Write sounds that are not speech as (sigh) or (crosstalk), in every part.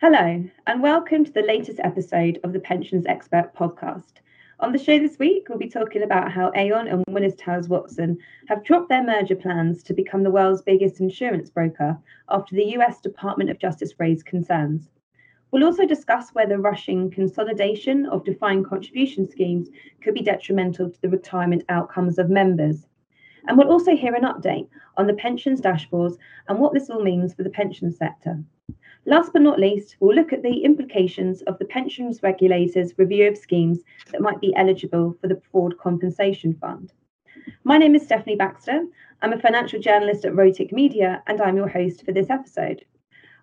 Hello, and welcome to the latest episode of the Pensions Expert podcast. On the show this week, we'll be talking about how Aon and Willis Towers Watson have dropped their merger plans to become the world's biggest insurance broker after the US Department of Justice raised concerns. We'll also discuss whether rushing consolidation of defined contribution schemes could be detrimental to the retirement outcomes of members. And we'll also hear an update on the pensions dashboards and what this all means for the pension sector. Last but not least, we'll look at the implications of the pensions regulators' review of schemes that might be eligible for the Fraud Compensation Fund. My name is Stephanie Baxter. I'm a financial journalist at Rotic Media, and I'm your host for this episode.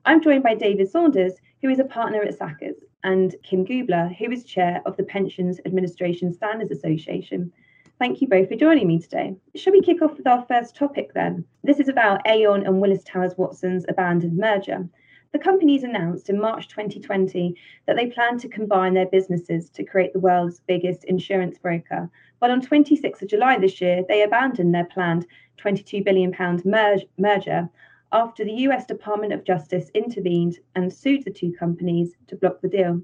I'm joined by David Saunders, who is a partner at Sackers, and Kim Gubler, who is chair of the Pensions Administration Standards Association. Thank you both for joining me today. Shall we kick off with our first topic then? This is about Aon and Willis Towers Watson's abandoned merger. The companies announced in March 2020 that they plan to combine their businesses to create the world's biggest insurance broker. But on 26th of July this year, they abandoned their planned 22 billion pound merger after the US Department of Justice intervened and sued the two companies to block the deal.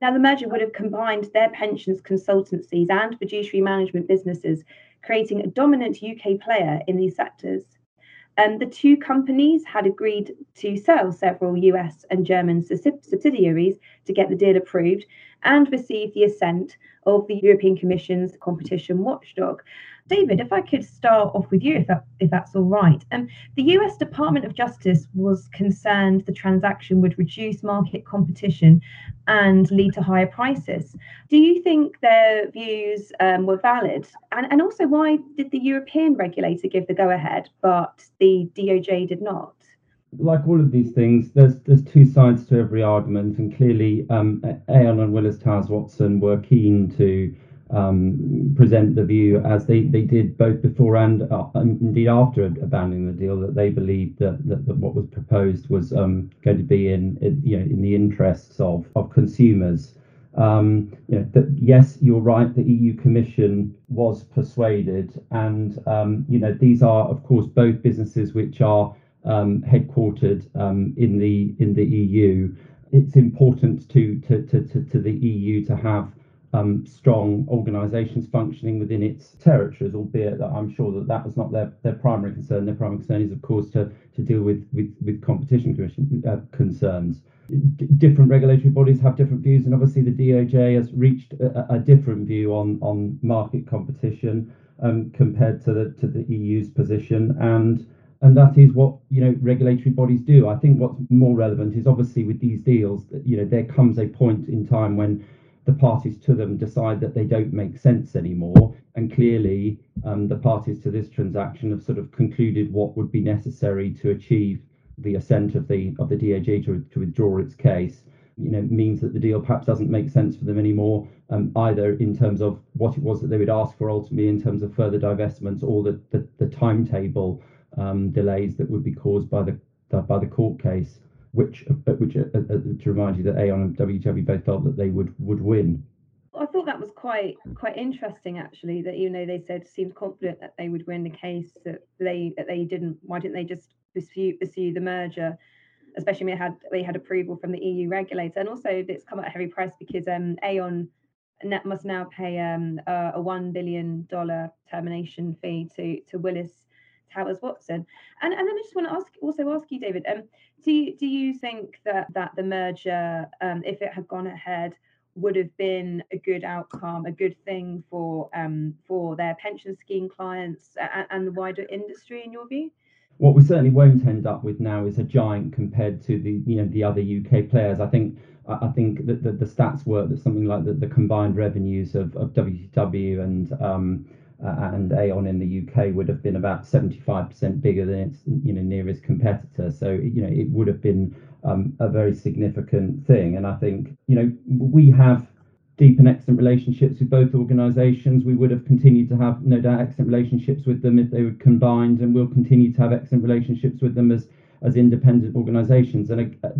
Now, the merger would have combined their pensions consultancies and fiduciary management businesses, creating a dominant UK player in these sectors. Um, the two companies had agreed to sell several US and German subsidiaries to get the deal approved and receive the assent of the European Commission's competition watchdog. David, if I could start off with you, if that if that's all right. Um, the U.S. Department of Justice was concerned the transaction would reduce market competition and lead to higher prices. Do you think their views um, were valid? And and also, why did the European regulator give the go ahead, but the DOJ did not? like all of these things, there's there's two sides to every argument, and clearly, um, Aon and Willis Towers Watson were keen to um, present the view, as they, they did both before and uh, indeed after abandoning the deal, that they believed that, that, that what was proposed was um, going to be in, in, you know in the interests of of consumers. Um, you know, that yes, you're right. The EU Commission was persuaded, and um, you know these are, of course, both businesses which are um, headquartered um, in the in the EU. It's important to to, to, to, to the EU to have um, strong organisations functioning within its territories, albeit that I'm sure that that was not their, their primary concern. Their primary concern is, of course, to, to deal with, with, with competition commission uh, concerns. D- different regulatory bodies have different views, and obviously the DOJ has reached a, a different view on, on market competition um, compared to the to the EU's position, and and that is what you know regulatory bodies do. I think what's more relevant is obviously with these deals you know there comes a point in time when the parties to them decide that they don't make sense anymore. And clearly, um, the parties to this transaction have sort of concluded what would be necessary to achieve the assent of the of the DOJ to, to withdraw its case. You know, means that the deal perhaps doesn't make sense for them anymore, um, either in terms of what it was that they would ask for ultimately in terms of further divestments or the the, the timetable um, delays that would be caused by the, the by the court case which uh, which uh, uh, to remind you that Aon and WTW both felt that they would would win. I thought that was quite quite interesting actually. That you know they said seemed confident that they would win the case that they that they didn't. Why didn't they just pursue pursue the merger? Especially when they had they had approval from the EU regulator, and also it's come at a heavy price because um, Aon net must now pay um, a, a one billion dollar termination fee to to Willis Towers Watson. And and then I just want to ask also ask you, David, um, do you, do you think that that the merger, um, if it had gone ahead, would have been a good outcome, a good thing for um, for their pension scheme clients and, and the wider industry, in your view? What we certainly won't end up with now is a giant compared to the you know the other UK players. I think I think that the, the stats work that something like the, the combined revenues of, of WTW and um, uh, and Aon in the UK would have been about 75% bigger than its you know nearest competitor. So you know it would have been um, a very significant thing. And I think you know we have deep and excellent relationships with both organisations. We would have continued to have no doubt excellent relationships with them if they were combined, and we'll continue to have excellent relationships with them as as independent organisations. And uh,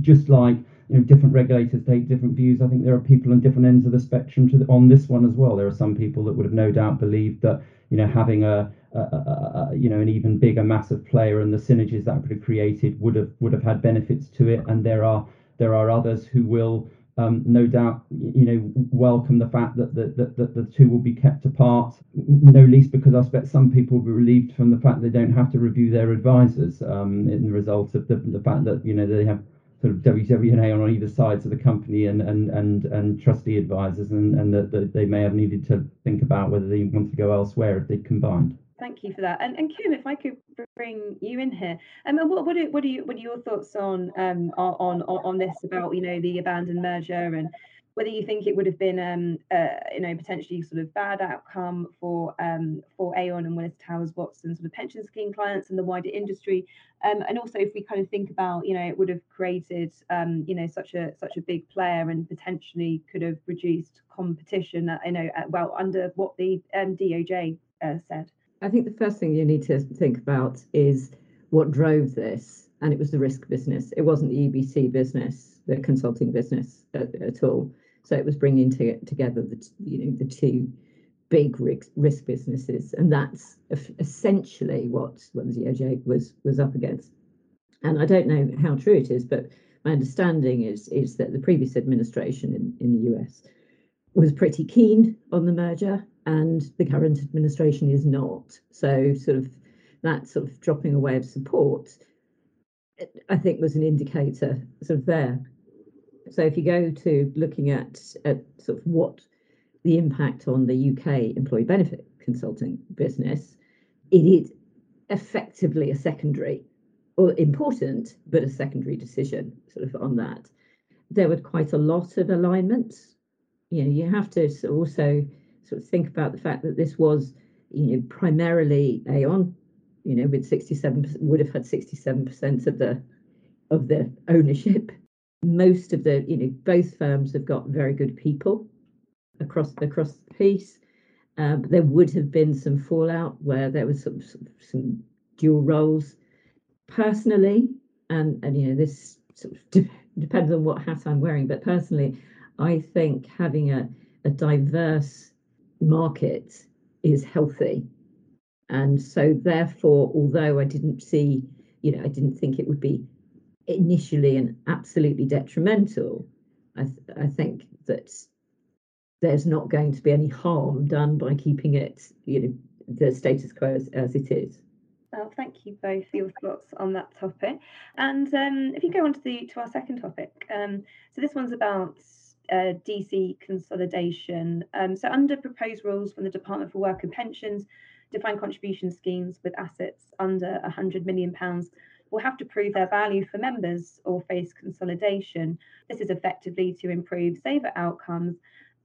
just like you know different regulators take different views. I think there are people on different ends of the spectrum the, on this one as well. There are some people that would have no doubt believed that you know having a, a, a, a you know an even bigger massive player and the synergies that would have created would have would have had benefits to it. And there are There are others who will um, no doubt, you know, welcome the fact that the, that, that the two will be kept apart, no least because I expect some people will be relieved from the fact they don't have to review their advisors um, in the result of the, the fact that, you know, they have sort of WW and Aon on either sides of the company and and and, and trustee advisors and, and that, that they may have needed to think about whether they want to go elsewhere if they combined. Thank you for that. And, and Kim, if I could bring you in here, um, what what are, what are you what are your thoughts on um on on on this about you know the abandoned merger and whether you think it would have been um uh, you know potentially sort of bad outcome for um for Aon and Willis Towers Watson sort of pension scheme clients and the wider industry, um, and also if we kind of think about you know it would have created um you know such a such a big player and potentially could have reduced competition uh, you know uh, well under what the um, DOJ uh, said. I think the first thing you need to think about is what drove this, and it was the risk business. It wasn't the EBC business, the consulting business at, at all. So it was bringing to, together the you know the two big risk, risk businesses, and that's essentially what what the DOJ was was up against. And I don't know how true it is, but my understanding is is that the previous administration in, in the US was pretty keen on the merger and the current administration is not. So, sort of that sort of dropping away of support, I think, was an indicator sort of there. So, if you go to looking at, at sort of what the impact on the UK employee benefit consulting business, it is effectively a secondary or important, but a secondary decision sort of on that. There were quite a lot of alignments. You know, you have to also sort of think about the fact that this was, you know, primarily Aon, you know, with 67 would have had 67% of the of the ownership. Most of the, you know, both firms have got very good people across across the piece. Um, there would have been some fallout where there was some some, dual roles. Personally, and and you know this sort of de- depends on what hat I'm wearing, but personally, I think having a a diverse market is healthy. And so, therefore, although I didn't see, you know, I didn't think it would be initially and absolutely detrimental, I, th- I think that there's not going to be any harm done by keeping it, you know, the status quo as, as it is. Well, thank you both for your thoughts on that topic. And um, if you go on to the to our second topic, um, so this one's about uh, DC consolidation. Um, so, under proposed rules from the Department for Work and Pensions, defined contribution schemes with assets under £100 million will have to prove their value for members or face consolidation. This is effectively to improve saver outcomes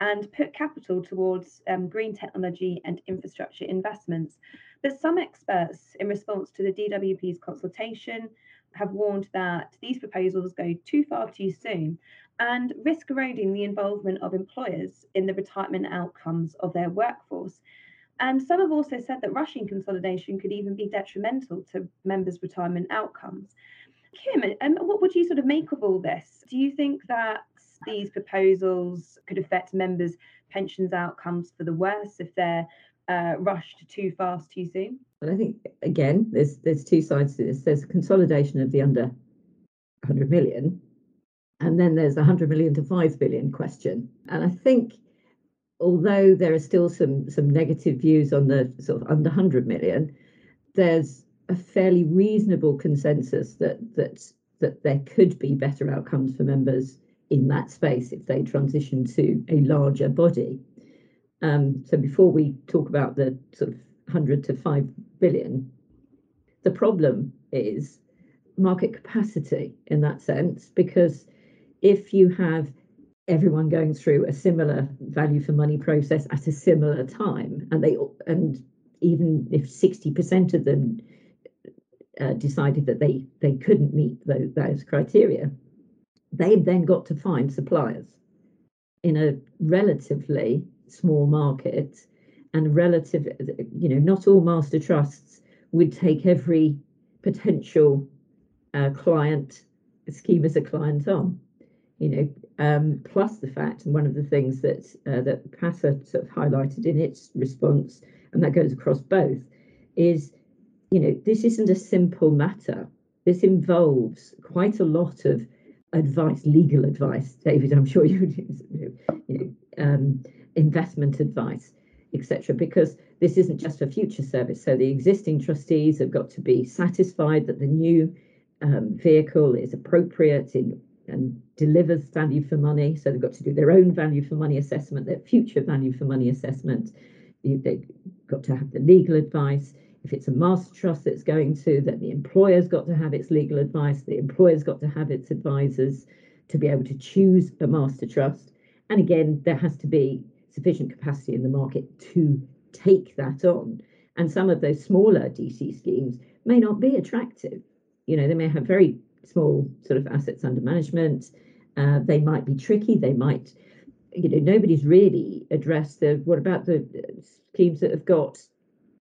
and put capital towards um, green technology and infrastructure investments. But some experts, in response to the DWP's consultation, have warned that these proposals go too far too soon and risk eroding the involvement of employers in the retirement outcomes of their workforce. And some have also said that rushing consolidation could even be detrimental to members' retirement outcomes. Kim, um, what would you sort of make of all this? Do you think that these proposals could affect members' pensions outcomes for the worse if they're uh, rushed too fast too soon? Well, I think again, there's there's two sides to this. There's consolidation of the under 100 million, and then there's the 100 million to 5 billion question. And I think although there are still some some negative views on the sort of under 100 million, there's a fairly reasonable consensus that that that there could be better outcomes for members in that space if they transition to a larger body. Um, so before we talk about the sort of 100 to 5 billion, the problem is market capacity in that sense because if you have everyone going through a similar value for money process at a similar time and they and even if 60% of them uh, decided that they they couldn't meet those, those criteria they've then got to find suppliers in a relatively small market and relative you know not all master trusts would take every potential uh, client scheme as a client on. You know, um, plus the fact, and one of the things that uh, that PASA sort of highlighted in its response, and that goes across both, is, you know, this isn't a simple matter. This involves quite a lot of advice, legal advice, David. I'm sure you, you know, um, investment advice, etc. Because this isn't just for future service. So the existing trustees have got to be satisfied that the new um, vehicle is appropriate in and delivers value for money. So they've got to do their own value for money assessment, their future value for money assessment. They've got to have the legal advice. If it's a master trust that's going to, then the employer's got to have its legal advice. The employer's got to have its advisors to be able to choose a master trust. And again, there has to be sufficient capacity in the market to take that on. And some of those smaller DC schemes may not be attractive. You know, they may have very small sort of assets under management. Uh, they might be tricky. They might, you know, nobody's really addressed the what about the schemes that have got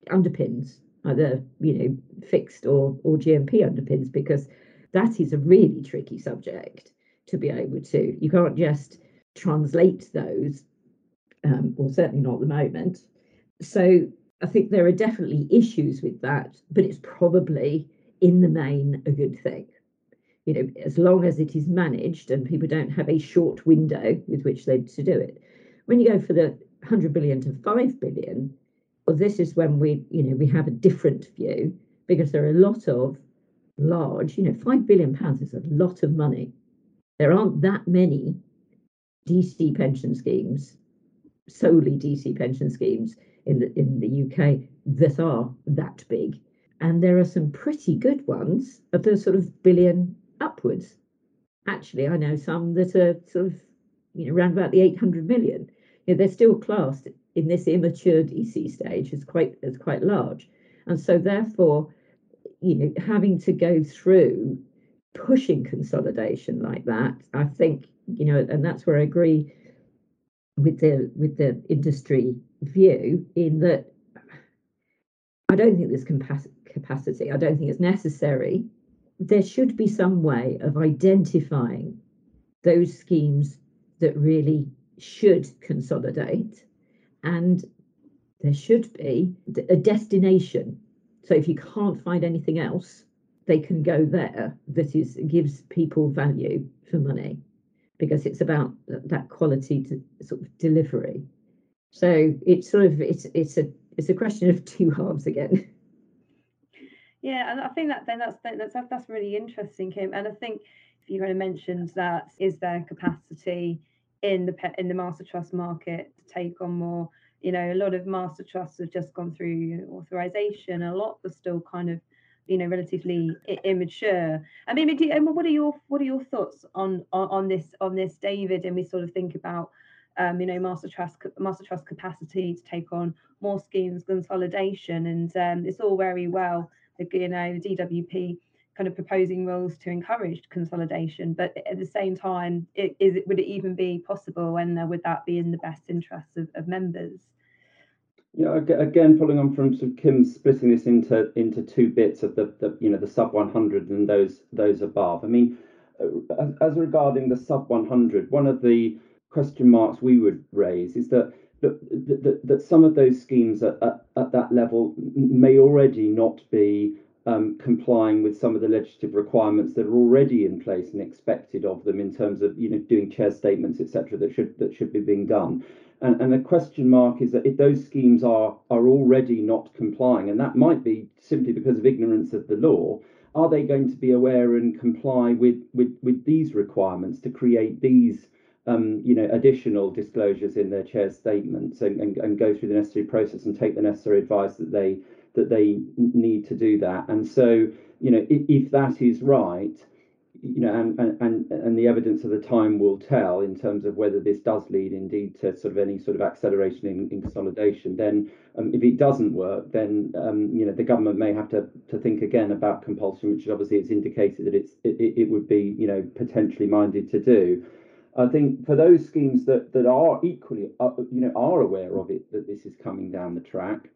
underpins, either you know fixed or or GMP underpins, because that is a really tricky subject to be able to. You can't just translate those, um, or certainly not at the moment. So I think there are definitely issues with that, but it's probably in the main a good thing you know, as long as it is managed and people don't have a short window with which they to do it. When you go for the 100 billion to 5 billion, well, this is when we, you know, we have a different view because there are a lot of large, you know, 5 billion pounds is a lot of money. There aren't that many DC pension schemes, solely DC pension schemes in the in the UK that are that big. And there are some pretty good ones of the sort of billion upwards. Actually, I know some that are sort of, you know, around about the 800 million. You know, they're still classed in this immature DC stage as quite as quite large, and so therefore, you know, having to go through pushing consolidation like that, I think, you know, and that's where I agree with the with the industry view in that I don't think there's capacity. I don't think it's necessary there should be some way of identifying those schemes that really should consolidate. And there should be a destination. So if you can't find anything else they can go there that is gives people value for money because it's about that quality to sort of delivery. So it's sort of it's it's a it's a question of two halves again (laughs) Yeah, and I think that then that's that's that's really interesting, Kim. And I think if you kind of mentioned that is there capacity in the in the master trust market to take on more. You know, a lot of master trusts have just gone through authorization. A lot are still kind of, you know, relatively immature. I mean, do, what are your what are your thoughts on, on on this on this, David? And we sort of think about um, you know, master trust master trust capacity to take on more schemes, consolidation, and um, it's all very well you know, the DWP kind of proposing rules to encourage consolidation, but at the same time, it, is it would it even be possible, and uh, would that be in the best interests of, of members? Yeah, again, following on from sort of Kim splitting this into into two bits of the, the you know the sub 100 and those those above. I mean, uh, as, as regarding the sub 100, one of the question marks we would raise is that that, that, that some of those schemes at, at, at, that level may already not be um, complying with some of the legislative requirements that are already in place and expected of them in terms of you know doing chair statements etc that should that should be being done. And, and the question mark is that if those schemes are are already not complying and that might be simply because of ignorance of the law are they going to be aware and comply with with, with these requirements to create these um, you know, additional disclosures in their chair's statements and, and, and go through the necessary process and take the necessary advice that they that they need to do that. And so, you know, if, if that is right, you know, and, and and the evidence of the time will tell in terms of whether this does lead indeed to sort of any sort of acceleration in, in consolidation. Then, um, if it doesn't work, then um, you know the government may have to to think again about compulsion, which obviously it's indicated that it's it, it would be you know potentially minded to do. I think for those schemes that that are equally, uh, you know, are aware of it that this is coming down the track,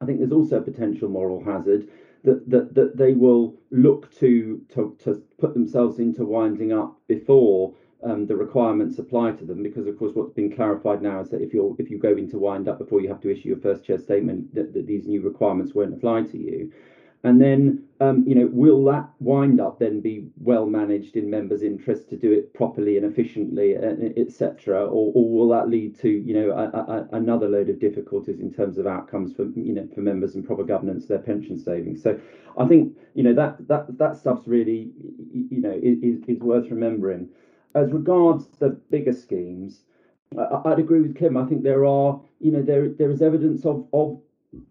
I think there's also a potential moral hazard that that that they will look to to to put themselves into winding up before um, the requirements apply to them. Because of course what's been clarified now is that if you're if you go into wind up before you have to issue your first chair statement that, that these new requirements won't apply to you And then, um, you know, will that wind up then be well managed in members' interest to do it properly and efficiently, etc., or, or will that lead to, you know, a, a, another load of difficulties in terms of outcomes for, you know, for members and proper governance their pension savings? So, I think, you know, that that that stuff's really, you know, is, is worth remembering. As regards the bigger schemes, I'd agree with Kim. I think there are, you know, there there is evidence of of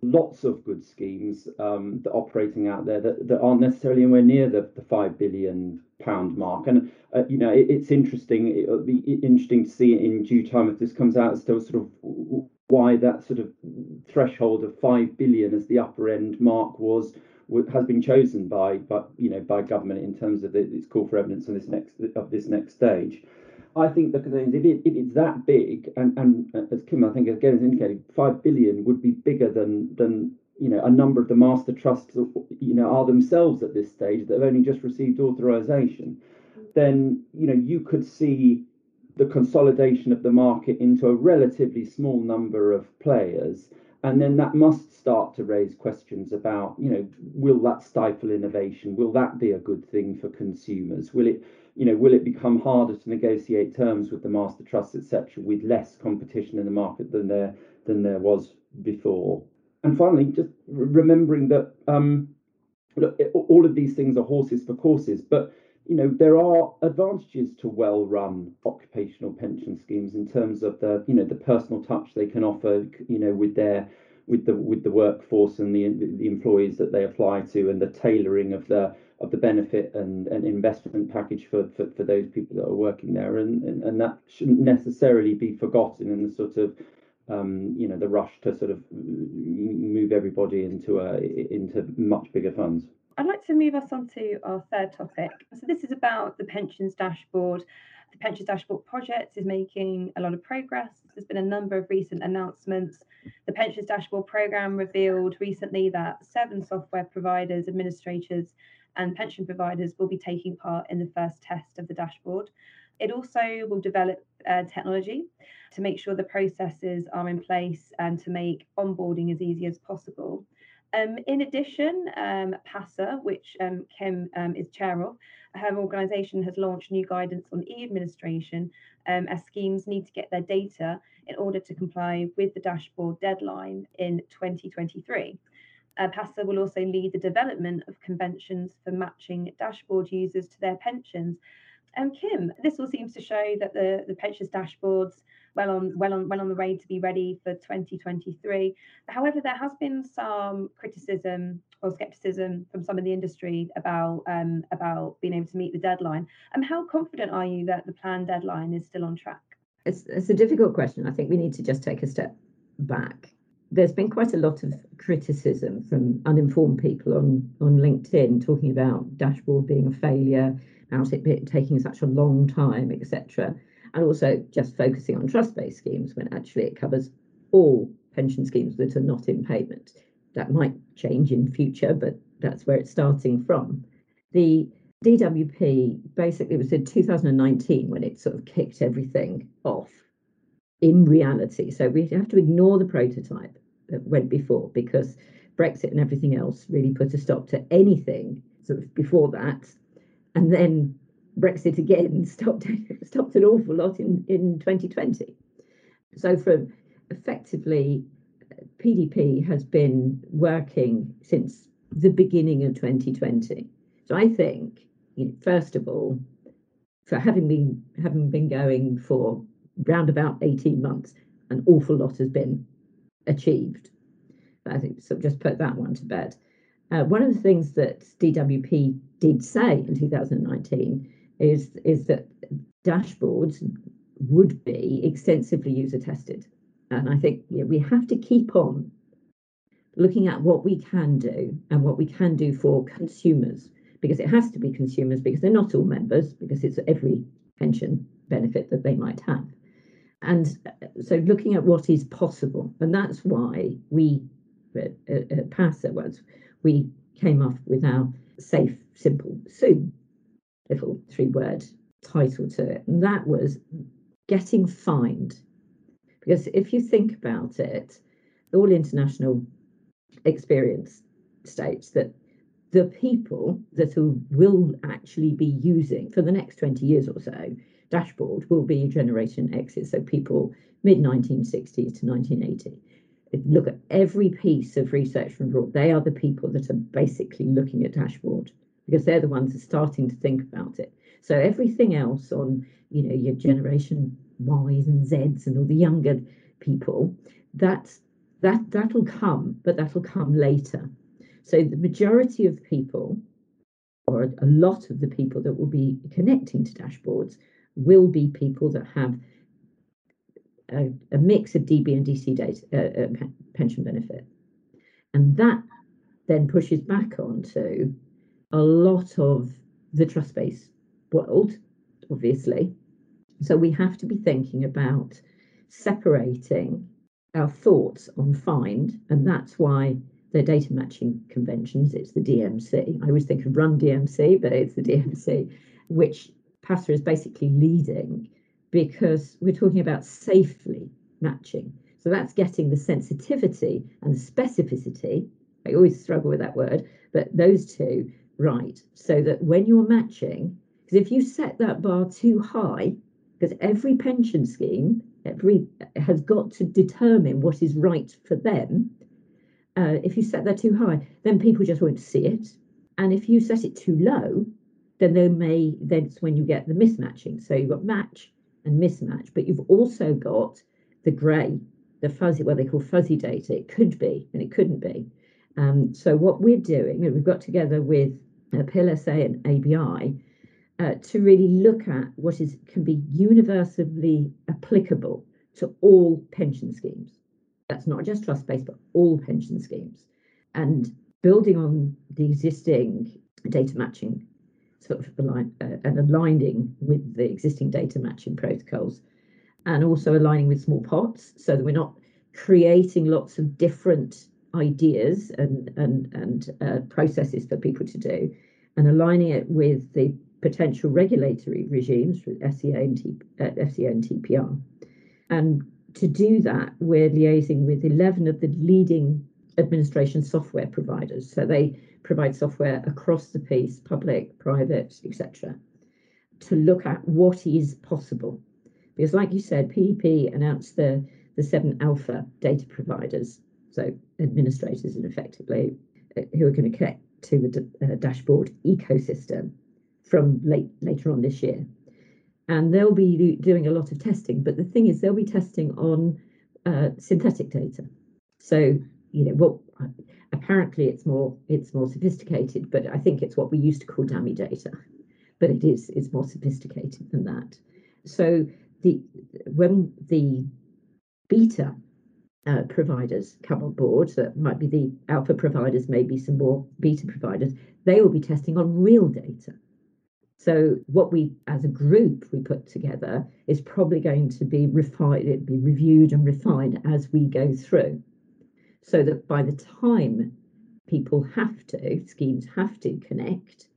lots of good schemes um, that are operating out there that, that aren't necessarily anywhere near the, the five billion pound mark. And uh, you know, it, it's interesting. It'll be interesting to see in due time if this comes out to sort of why that sort of threshold of five billion as the upper end mark was has been chosen by, by you know by government in terms of its call for evidence on this next of this next stage. I think that if, it, if it's that big, and, and uh, as Kim, I think again has indicated, five billion would be bigger than than you know a number of the master trusts you know are themselves at this stage that have only just received authorization. Then you know you could see the consolidation of the market into a relatively small number of players and then that must start to raise questions about you know will that stifle innovation will that be a good thing for consumers will it you know, will it become harder to negotiate terms with the master trusts, etc., with less competition in the market than there than there was before? And finally, just remembering that um, look, all of these things are horses for courses, but you know there are advantages to well-run occupational pension schemes in terms of the you know the personal touch they can offer, you know, with their with the with the workforce and the the employees that they apply to, and the tailoring of the of the benefit and, and investment package for, for, for those people that are working there. And, and, and that shouldn't necessarily be forgotten in the sort of um, you know the rush to sort of move everybody into a into much bigger funds. I'd like to move us on to our third topic. So this is about the pensions dashboard. The pensions dashboard project is making a lot of progress. There's been a number of recent announcements. The pensions dashboard program revealed recently that seven software providers, administrators, and pension providers will be taking part in the first test of the dashboard. It also will develop uh, technology to make sure the processes are in place and to make onboarding as easy as possible. Um, in addition, um, PASA, which um, Kim um, is chair of, her organisation has launched new guidance on e-administration um, as schemes need to get their data in order to comply with the dashboard deadline in 2023. Uh, PASA will also lead the development of conventions for matching dashboard users to their pensions. Um, Kim, this all seems to show that the, the pensions dashboards well on well on well on the way to be ready for 2023. However, there has been some criticism or skepticism from some in the industry about um, about being able to meet the deadline. Um, how confident are you that the planned deadline is still on track? It's, it's a difficult question. I think we need to just take a step back there's been quite a lot of criticism from uninformed people on, on LinkedIn talking about dashboard being a failure, about it taking such a long time, etc. And also just focusing on trust-based schemes when actually it covers all pension schemes that are not in payment. That might change in future, but that's where it's starting from. The DWP basically was in 2019 when it sort of kicked everything off in reality. So we have to ignore the prototype that went before because Brexit and everything else really put a stop to anything sort of before that. And then Brexit again (laughs) stopped stopped an awful lot in, in 2020. So from effectively PDP has been working since the beginning of 2020. So I think, you know, first of all, for having been having been going for round about 18 months, an awful lot has been achieved. I think so just put that one to bed. Uh, one of the things that DWP did say in 2019 is, is that dashboards would be extensively user tested. And I think you know, we have to keep on looking at what we can do and what we can do for consumers, because it has to be consumers, because they're not all members, because it's every pension benefit that they might have. And uh, so looking at what is possible, and that's why we at, at PASA was we came off with our safe, simple, soon little three word title to it. And that was getting fined. Because if you think about it, all international experience states that the people that will actually be using for the next 20 years or so dashboard will be generation X's, so people mid 1960s to 1980. Look at every piece of research from Broad. They are the people that are basically looking at dashboard because they're the ones that are starting to think about it. So everything else on, you know, your generation Ys and Zs and all the younger people, that's that that'll come, but that'll come later. So the majority of people, or a lot of the people that will be connecting to dashboards, will be people that have a, a mix of DB and DC data, uh, uh, pension benefit. And that then pushes back onto a lot of the trust based world, obviously. So we have to be thinking about separating our thoughts on find, and that's why the data matching conventions, it's the DMC. I always think of Run DMC, but it's the DMC, which PASA is basically leading because we're talking about safely matching. So that's getting the sensitivity and the specificity. I always struggle with that word, but those two right. So that when you're matching, because if you set that bar too high, because every pension scheme, every has got to determine what is right for them. Uh, if you set that too high, then people just won't see it. And if you set it too low, then they may that's when you get the mismatching. So you've got match and mismatch, but you've also got the grey, the fuzzy, what they call fuzzy data. It could be and it couldn't be. Um, so what we're doing, and we've got together with uh, PLSA and ABI uh, to really look at what is can be universally applicable to all pension schemes. That's not just trust based, but all pension schemes. And building on the existing data matching sort of align, uh, and aligning with the existing data matching protocols and also aligning with small pots so that we're not creating lots of different ideas and and and uh, processes for people to do and aligning it with the potential regulatory regimes for FCA and, T, uh, FCA and TPR. And to do that, we're liaising with 11 of the leading administration software providers. So they provide software across the piece, public, private, etc., to look at what is possible. Because, like you said, PDP announced the, the seven alpha data providers, so administrators, and effectively, uh, who are going to connect to the uh, dashboard ecosystem from late later on this year. And they'll be doing a lot of testing, but the thing is, they'll be testing on uh, synthetic data. So, you know, well, apparently it's more it's more sophisticated, but I think it's what we used to call dummy data, but it is it's more sophisticated than that. So the when the beta uh, providers come on board, so it might be the alpha providers, maybe some more beta providers, they will be testing on real data. So what we, as a group, we put together is probably going to be refined, be reviewed and refined as we go through, so that by the time people have to, schemes have to connect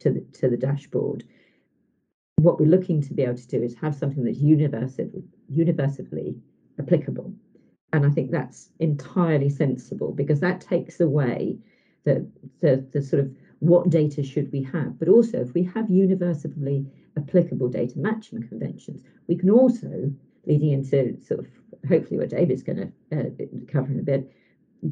to the to the dashboard, what we're looking to be able to do is have something that's universally universally applicable. And I think that's entirely sensible because that takes away the the, the sort of what data should we have? But also, if we have universally applicable data matching conventions, we can also, leading into sort of hopefully what David's going to uh, cover in a bit,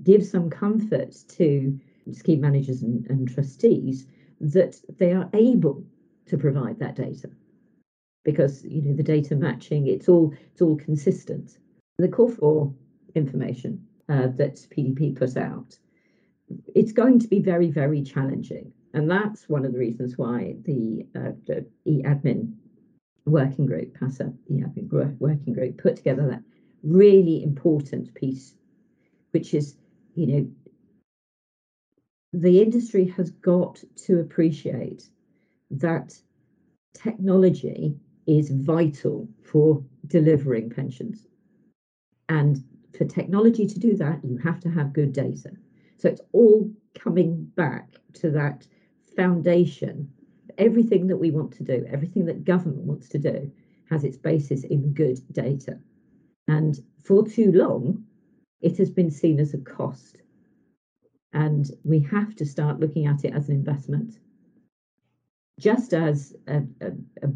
give some comfort to scheme managers and, and trustees that they are able to provide that data because you know the data matching it's all it's all consistent the call for information uh, that pdp put out it's going to be very, very challenging. And that's one of the reasons why the, uh, the e-admin working group, PASA e-admin working group, put together that really important piece, which is, you know, the industry has got to appreciate that technology is vital for delivering pensions. And for technology to do that, you have to have good data. So it's all coming back to that foundation. Everything that we want to do, everything that government wants to do, has its basis in good data. And for too long, it has been seen as a cost. And we have to start looking at it as an investment. Just as a, a, a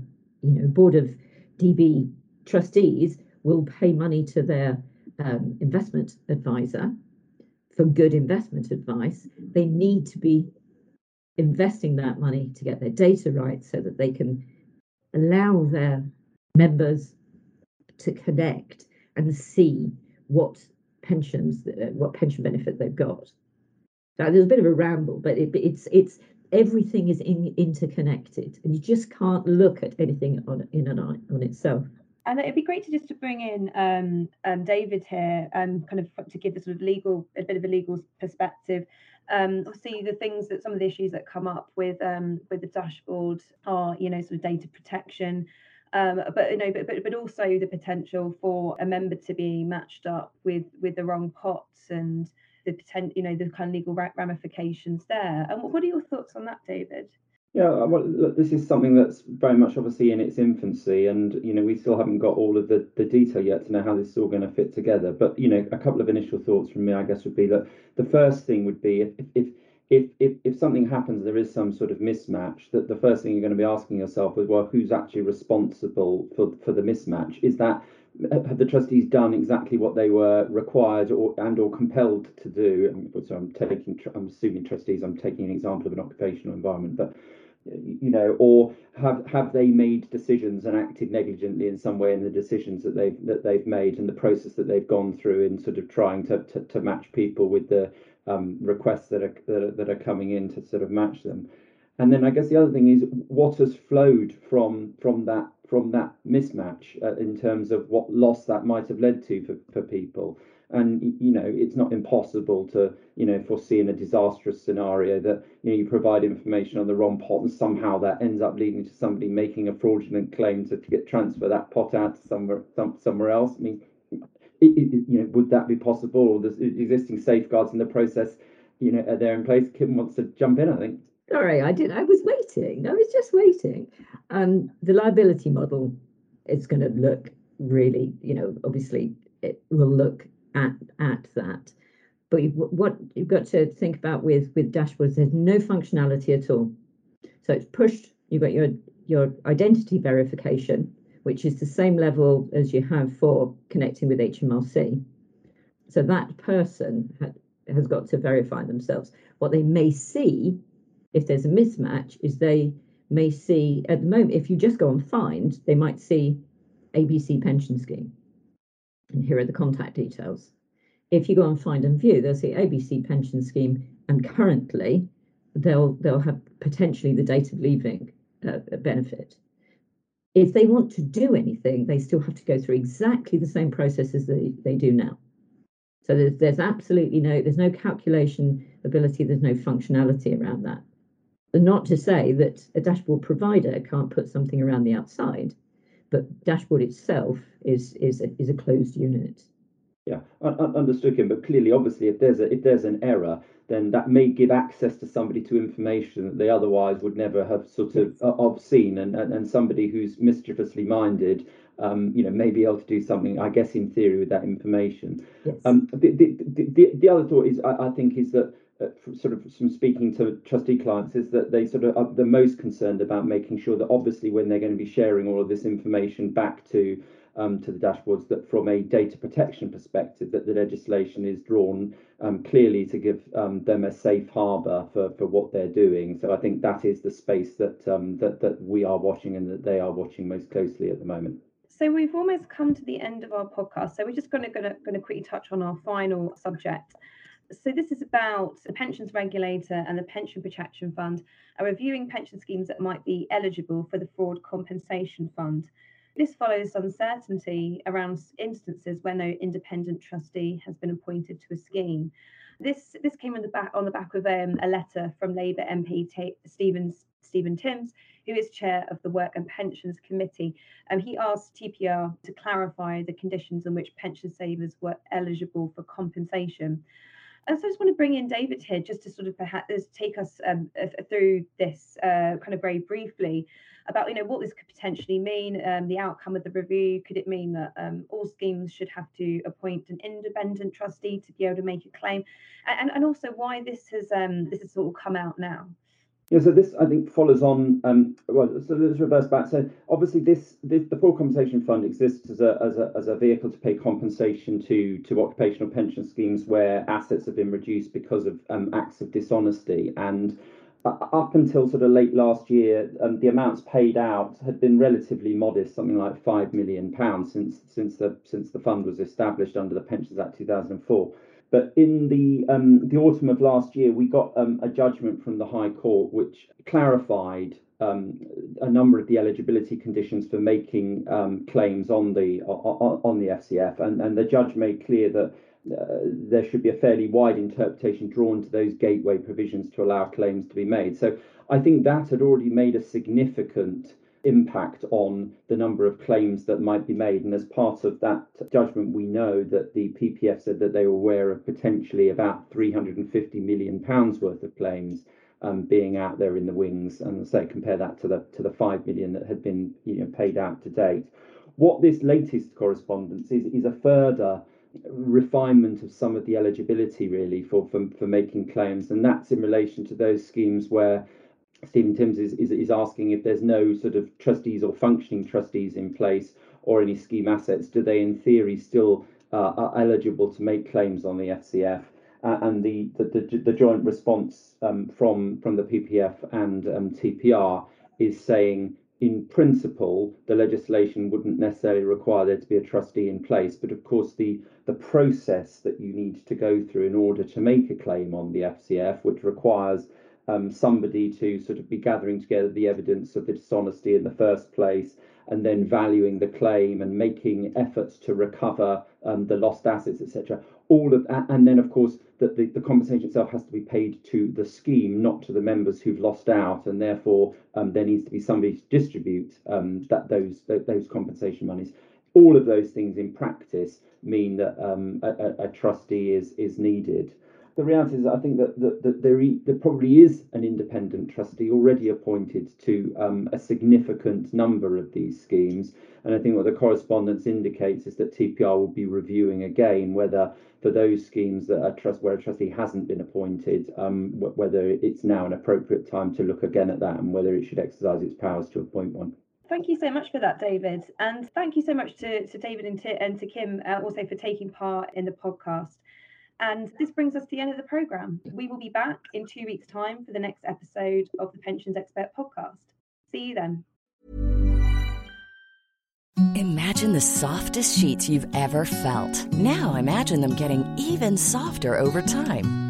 you know board of DB trustees will pay money to their um, investment advisor for good investment advice, they need to be investing that money to get their data right so that they can allow their members to connect and see what pensions, uh, what pension benefit they've got. Now, there's a bit of a ramble, but it, it's it's everything is in, interconnected, and you just can't look at anything on in on, on itself. And it'd be great to just to bring in um, um, David here, um, kind of to give the sort of legal, a bit of a legal perspective. Um, obviously, the things that some of the issues that come up with um, with the dashboard are, you know, sort of data protection, um, but you know, but, but but also the potential for a member to be matched up with with the wrong pots and the potential, you know, the kind of legal ramifications there. And what are your thoughts on that, David? Yeah, well, look, this is something that's very much obviously in its infancy, and you know we still haven't got all of the, the detail yet to know how this is all going to fit together. But you know, a couple of initial thoughts from me, I guess, would be that the first thing would be if if if if, if something happens, there is some sort of mismatch. That the first thing you're going to be asking yourself is, well, who's actually responsible for for the mismatch? Is that have the trustees done exactly what they were required or and or compelled to do? So I'm taking, I'm assuming trustees. I'm taking an example of an occupational environment, but you know, or have have they made decisions and acted negligently in some way in the decisions that they've that they've made and the process that they've gone through in sort of trying to to, to match people with the um, requests that are, that are that are coming in to sort of match them. And then I guess the other thing is what has flowed from from that from that mismatch uh, in terms of what loss that might have led to for, for people and you know it's not impossible to you know foresee in a disastrous scenario that you know you provide information on the wrong pot and somehow that ends up leading to somebody making a fraudulent claim to, to get transfer that pot out to somewhere some, somewhere else i mean it, it, you know would that be possible or the existing safeguards in the process you know are there in place kim wants to jump in i think sorry i did i was waiting i was just waiting um the liability model is going to look really you know obviously it will look at at that. But you've, what you've got to think about with with dashboards, there's no functionality at all. So it's pushed. You've got your your identity verification, which is the same level as you have for connecting with HMRC. So that person has got to verify themselves. What they may see, if there's a mismatch, is they may see at the moment, if you just go and find, they might see ABC pension scheme and here are the contact details. If you go and find and view, they'll see ABC pension scheme, and currently they'll they'll have potentially the date of leaving uh, benefit. If they want to do anything, they still have to go through exactly the same process as they, they do now. So there's there's absolutely no there's no calculation ability, there's no functionality around that. And not to say that a dashboard provider can't put something around the outside, but dashboard itself is is a, is a closed unit. Yeah, understood, Kim. But clearly, obviously, if there's a if there's an error, then that may give access to somebody to information that they otherwise would never have sort of yes. uh, seen, and, and and somebody who's mischievously minded, um, you know, may be able to do something. I guess in theory with that information. Yes. Um, the, the, the, the other thought is I, I think is that uh, sort of from speaking to trustee clients is that they sort of are the most concerned about making sure that obviously when they're going to be sharing all of this information back to um, to the dashboards that from a data protection perspective that the legislation is drawn um, clearly to give um, them a safe harbour for, for what they're doing. So I think that is the space that um, that that we are watching and that they are watching most closely at the moment. So we've almost come to the end of our podcast. So we're just going to going to, going to quickly touch on our final subject, so this is about the pensions regulator and the pension protection fund are reviewing pension schemes that might be eligible for the fraud compensation fund. This follows uncertainty around instances where no independent trustee has been appointed to a scheme. This this came on the back on the back of um, a letter from Labour MP T- Stephen Stephen Timms, who is chair of the Work and Pensions Committee. Um, he asked TPR to clarify the conditions on which pension savers were eligible for compensation. And so I just want to bring in David here just to sort of perhaps take us um, through this uh, kind of very briefly about you know what this could potentially mean, um, the outcome of the review. Could it mean that um, all schemes should have to appoint an independent trustee to be able to make a claim, and, and also why this has um, this has all come out now? Yeah, so this I think follows on. Um, well, so let's reverse back. So obviously, this, this the Fraud Compensation Fund exists as a, as a as a vehicle to pay compensation to to occupational pension schemes where assets have been reduced because of um, acts of dishonesty. And uh, up until sort of late last year, um, the amounts paid out had been relatively modest, something like five million pounds since since the since the fund was established under the Pensions Act 2004. But in the um, the autumn of last year, we got um, a judgment from the High Court which clarified um, a number of the eligibility conditions for making um, claims on the on, on, the FCF, and, and the judge made clear that uh, there should be a fairly wide interpretation drawn to those gateway provisions to allow claims to be made. So I think that had already made a significant impact on the number of claims that might be made. And as part of that judgment, we know that the PPF said that they were aware of potentially about 350 million pounds worth of claims um, being out there in the wings. And say compare that to the to the five million that had been you know paid out to date. What this latest correspondence is is a further refinement of some of the eligibility really for, for for making claims and that's in relation to those schemes where Stephen Timms is, is, is asking if there's no sort of trustees or functioning trustees in place or any scheme assets, do they in theory still uh, are eligible to make claims on the FCF? Uh, and the, the, the, the, joint response um, from, from the PPF and um, TPR is saying, in principle, the legislation wouldn't necessarily require there to be a trustee in place. But of course, the, the process that you need to go through in order to make a claim on the FCF, which requires um, somebody to sort of be gathering together the evidence of the dishonesty in the first place and then valuing the claim and making efforts to recover um, the lost assets, etc. All of that, and then of course that the, the compensation itself has to be paid to the scheme, not to the members who've lost out, and therefore um, there needs to be somebody to distribute um, that those those compensation monies. All of those things in practice mean that um, a, a, trustee is is needed the reality is, I think that, that, that there, there probably is an independent trustee already appointed to um, a significant number of these schemes. And I think what the correspondence indicates is that TPR will be reviewing again whether, for those schemes that are trust where a trustee hasn't been appointed, um, whether it's now an appropriate time to look again at that and whether it should exercise its powers to appoint one. Thank you so much for that, David. And thank you so much to, to David and to, and to Kim uh, also for taking part in the podcast. And this brings us to the end of the programme. We will be back in two weeks' time for the next episode of the Pensions Expert podcast. See you then. Imagine the softest sheets you've ever felt. Now imagine them getting even softer over time.